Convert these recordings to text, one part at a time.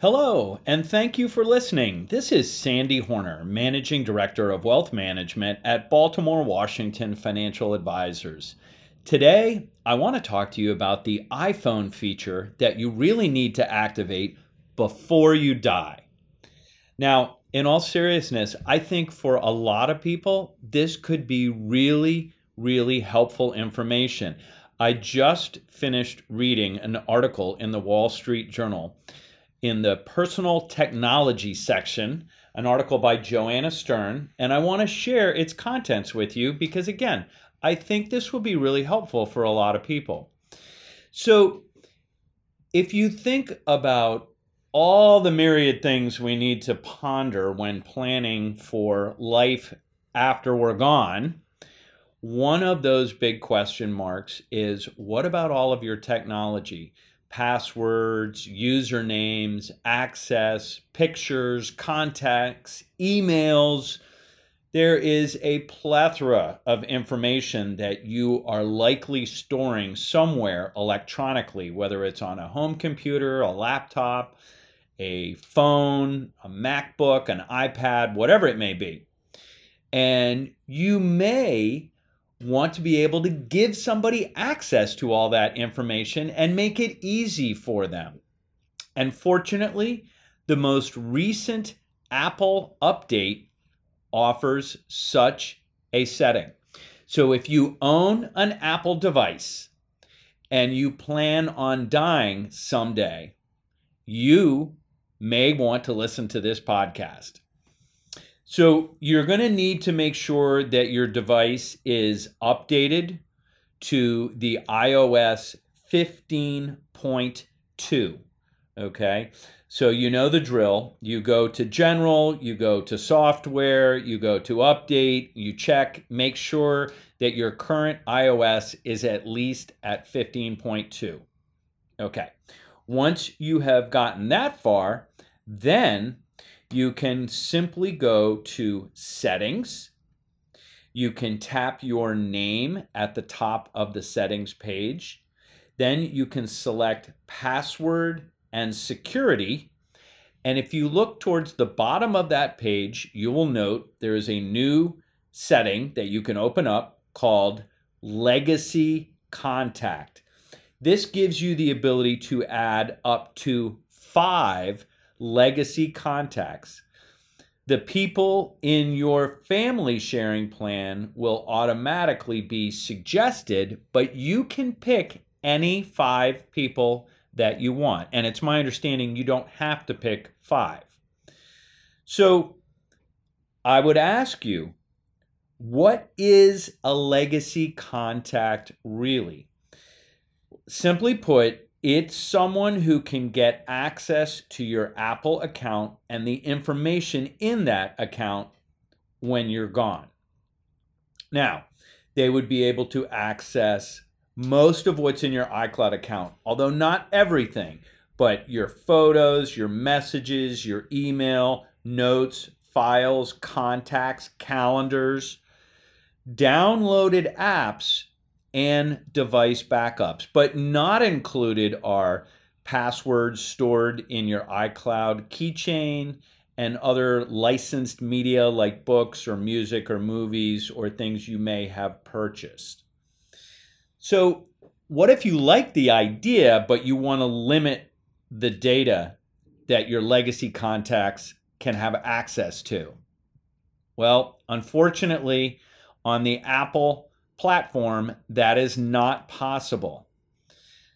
Hello, and thank you for listening. This is Sandy Hornor, Managing Director of Wealth Management at Baltimore Washington Financial Advisors. Today, I want to talk to you about the iPhone feature that you really need to activate before you die. Now, in all seriousness, I think for a lot of people, this could be really, really helpful information. I just finished reading an article in the Wall Street Journal in the personal technology section, an article by Joanna Stern, and I want to share its contents with you because, again, I think this will be really helpful for a lot of people. So, if you think about all the myriad things we need to ponder when planning for life after we're gone, one of those big question marks is what about all of your technology? Passwords, usernames, access, pictures, contacts, emails. There is a plethora of information that you are likely storing somewhere electronically, whether it's on a home computer, a laptop, a phone, a MacBook, an iPad, whatever it may be. And you may want to be able to give somebody access to all that information and make it easy for them. And fortunately, the most recent Apple update offers such a setting. So if you own an Apple device and you plan on dying someday, you may want to listen to this podcast. So you're going to need to make sure that your device is updated to the iOS 15.2. Okay. So you know the drill. You go to general, you go to software, you go to update, you check, make sure that your current iOS is at least at 15.2. Okay. Once you have gotten that far, then you can simply go to settings. You can tap your name at the top of the settings page. Then you can select password and security. And if you look towards the bottom of that page, you will note there is a new setting that you can open up called Legacy Contact. This gives you the ability to add up to five legacy contacts. The people in your family sharing plan will automatically be suggested, but you can pick any five people that you want. And it's my understanding you don't have to pick five. So I would ask you, what is a legacy contact really? Simply put, it's someone who can get access to your Apple account and the information in that account when you're gone. Now, they would be able to access most of what's in your iCloud account, although not everything, but your photos, your messages, your email, notes, files, contacts, calendars, downloaded apps and device backups, but not included are passwords stored in your iCloud keychain and other licensed media like books or music or movies or things you may have purchased. So, what if you like the idea, but you want to limit the data that your legacy contacts can have access to? Well, unfortunately, on the Apple platform, that is not possible.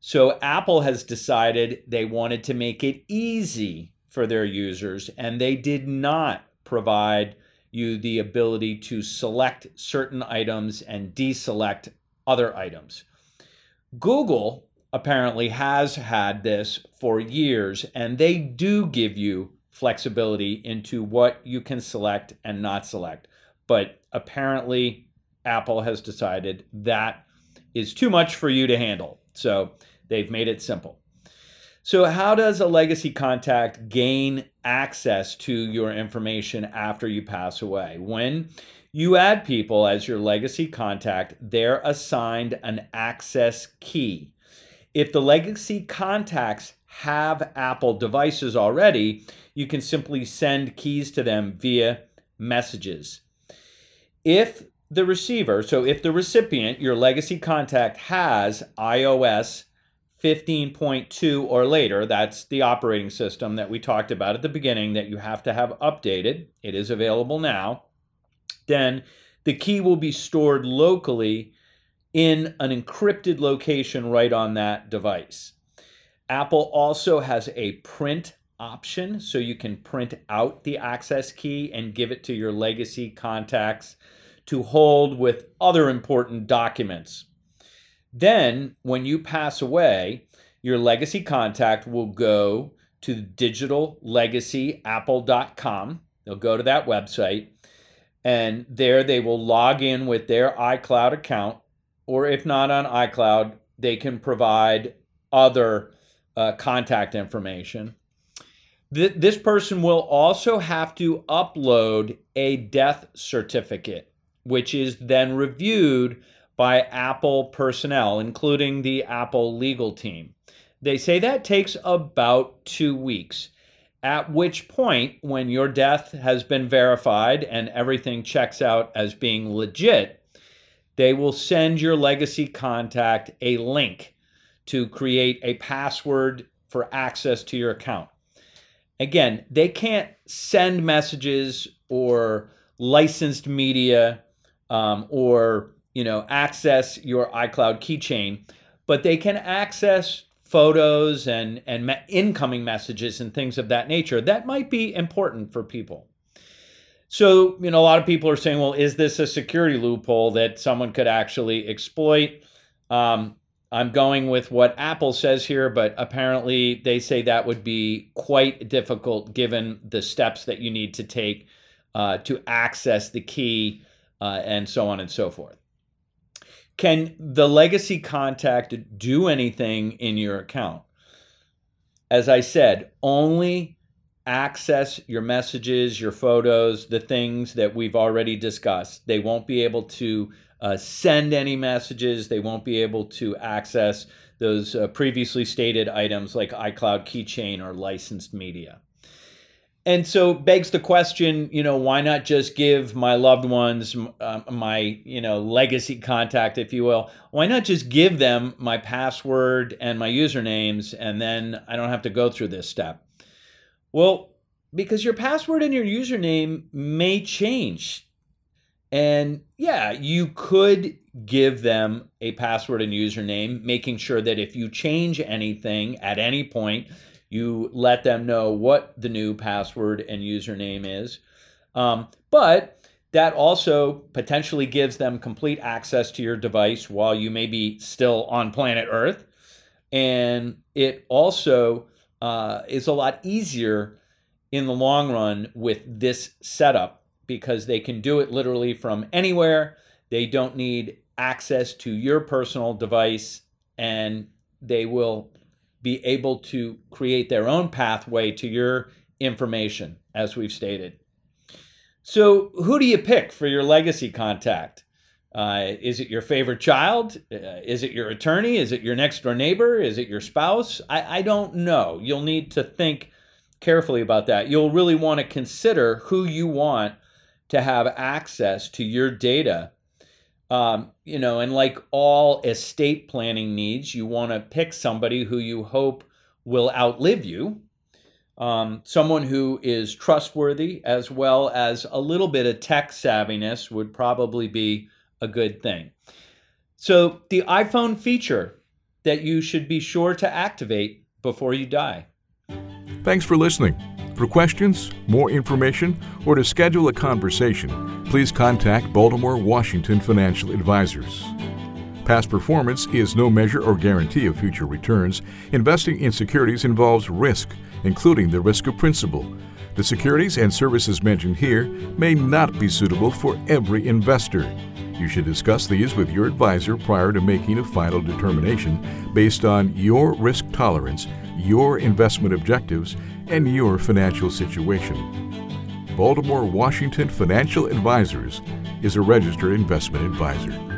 So Apple has decided they wanted to make it easy for their users, and they did not provide you the ability to select certain items and deselect other items. Google apparently has had this for years, and they do give you flexibility into what you can select and not select. But apparently, Apple has decided that is too much for you to handle. So they've made it simple. So, how does a legacy contact gain access to your information after you pass away? When you add people as your legacy contact, they're assigned an access key. If the legacy contacts have Apple devices already, you can simply send keys to them via messages. If the receiver, so if the recipient, your legacy contact, has iOS 15.2 or later, that's the operating system that we talked about at the beginning that you have to have updated. It is available now. Then the key will be stored locally in an encrypted location right on that device. Apple also has a print option, so you can print out the access key and give it to your legacy contacts to hold with other important documents. Then, when you pass away, your legacy contact will go to digitallegacyapple.com. They'll go to that website, and there they will log in with their iCloud account, or if not on iCloud, they can provide other uh, contact information. Th- this person will also have to upload a death certificate, which is then reviewed by Apple personnel, including the Apple legal team. They say that takes about two weeks, at which point, when your death has been verified and everything checks out as being legit, they will send your legacy contact a link to create a password for access to your account. Again, they can't send messages or licensed media um, or you know access your iCloud keychain, but they can access photos and and me- incoming messages and things of that nature. That might be important for people. So, you know, a lot of people are saying, well, is this a security loophole that someone could actually exploit? Um, I'm going with what Apple says here, but apparently they say that would be quite difficult given the steps that you need to take uh, to access the key uh, and so on and so forth. Can the legacy contact do anything in your account? As I said, only access your messages, your photos, the things that we've already discussed. They won't be able to uh, send any messages. They won't be able to access those uh, previously stated items like iCloud keychain or licensed media. And so begs the question, you know, why not just give my loved ones uh, my, you know, legacy contact, if you will? Why not just give them my password and my usernames, and then I don't have to go through this step? Well, because your password and your username may change and yeah, you could give them a password and username, making sure that if you change anything at any point, you let them know what the new password and username is. Um, but that also potentially gives them complete access to your device while you may be still on planet Earth. And it also uh, is a lot easier in the long run with this setup because they can do it literally from anywhere. They don't need access to your personal device and they will be able to create their own pathway to your information, as we've stated. So, who do you pick for your legacy contact? Uh, is it your favorite child? Uh, is it your attorney? Is it your next door neighbor? Is it your spouse? I, I don't know. You'll need to think carefully about that. You'll really want to consider who you want to have access to your data. Um, you know, and like all estate planning needs, you want to pick somebody who you hope will outlive you, um, someone who is trustworthy as well as a little bit of tech savviness would probably be a good thing. So, the iPhone feature that you should be sure to activate before you die. Thanks for listening. For questions, more information, or to schedule a conversation, please contact Baltimore Washington Financial Advisors. Past performance is no measure or guarantee of future returns. Investing in securities involves risk, including the risk of principal. The securities and services mentioned here may not be suitable for every investor. You should discuss these with your advisor prior to making a final determination based on your risk tolerance, your investment objectives, and your financial situation. Baltimore Washington Financial Advisors is a registered investment advisor.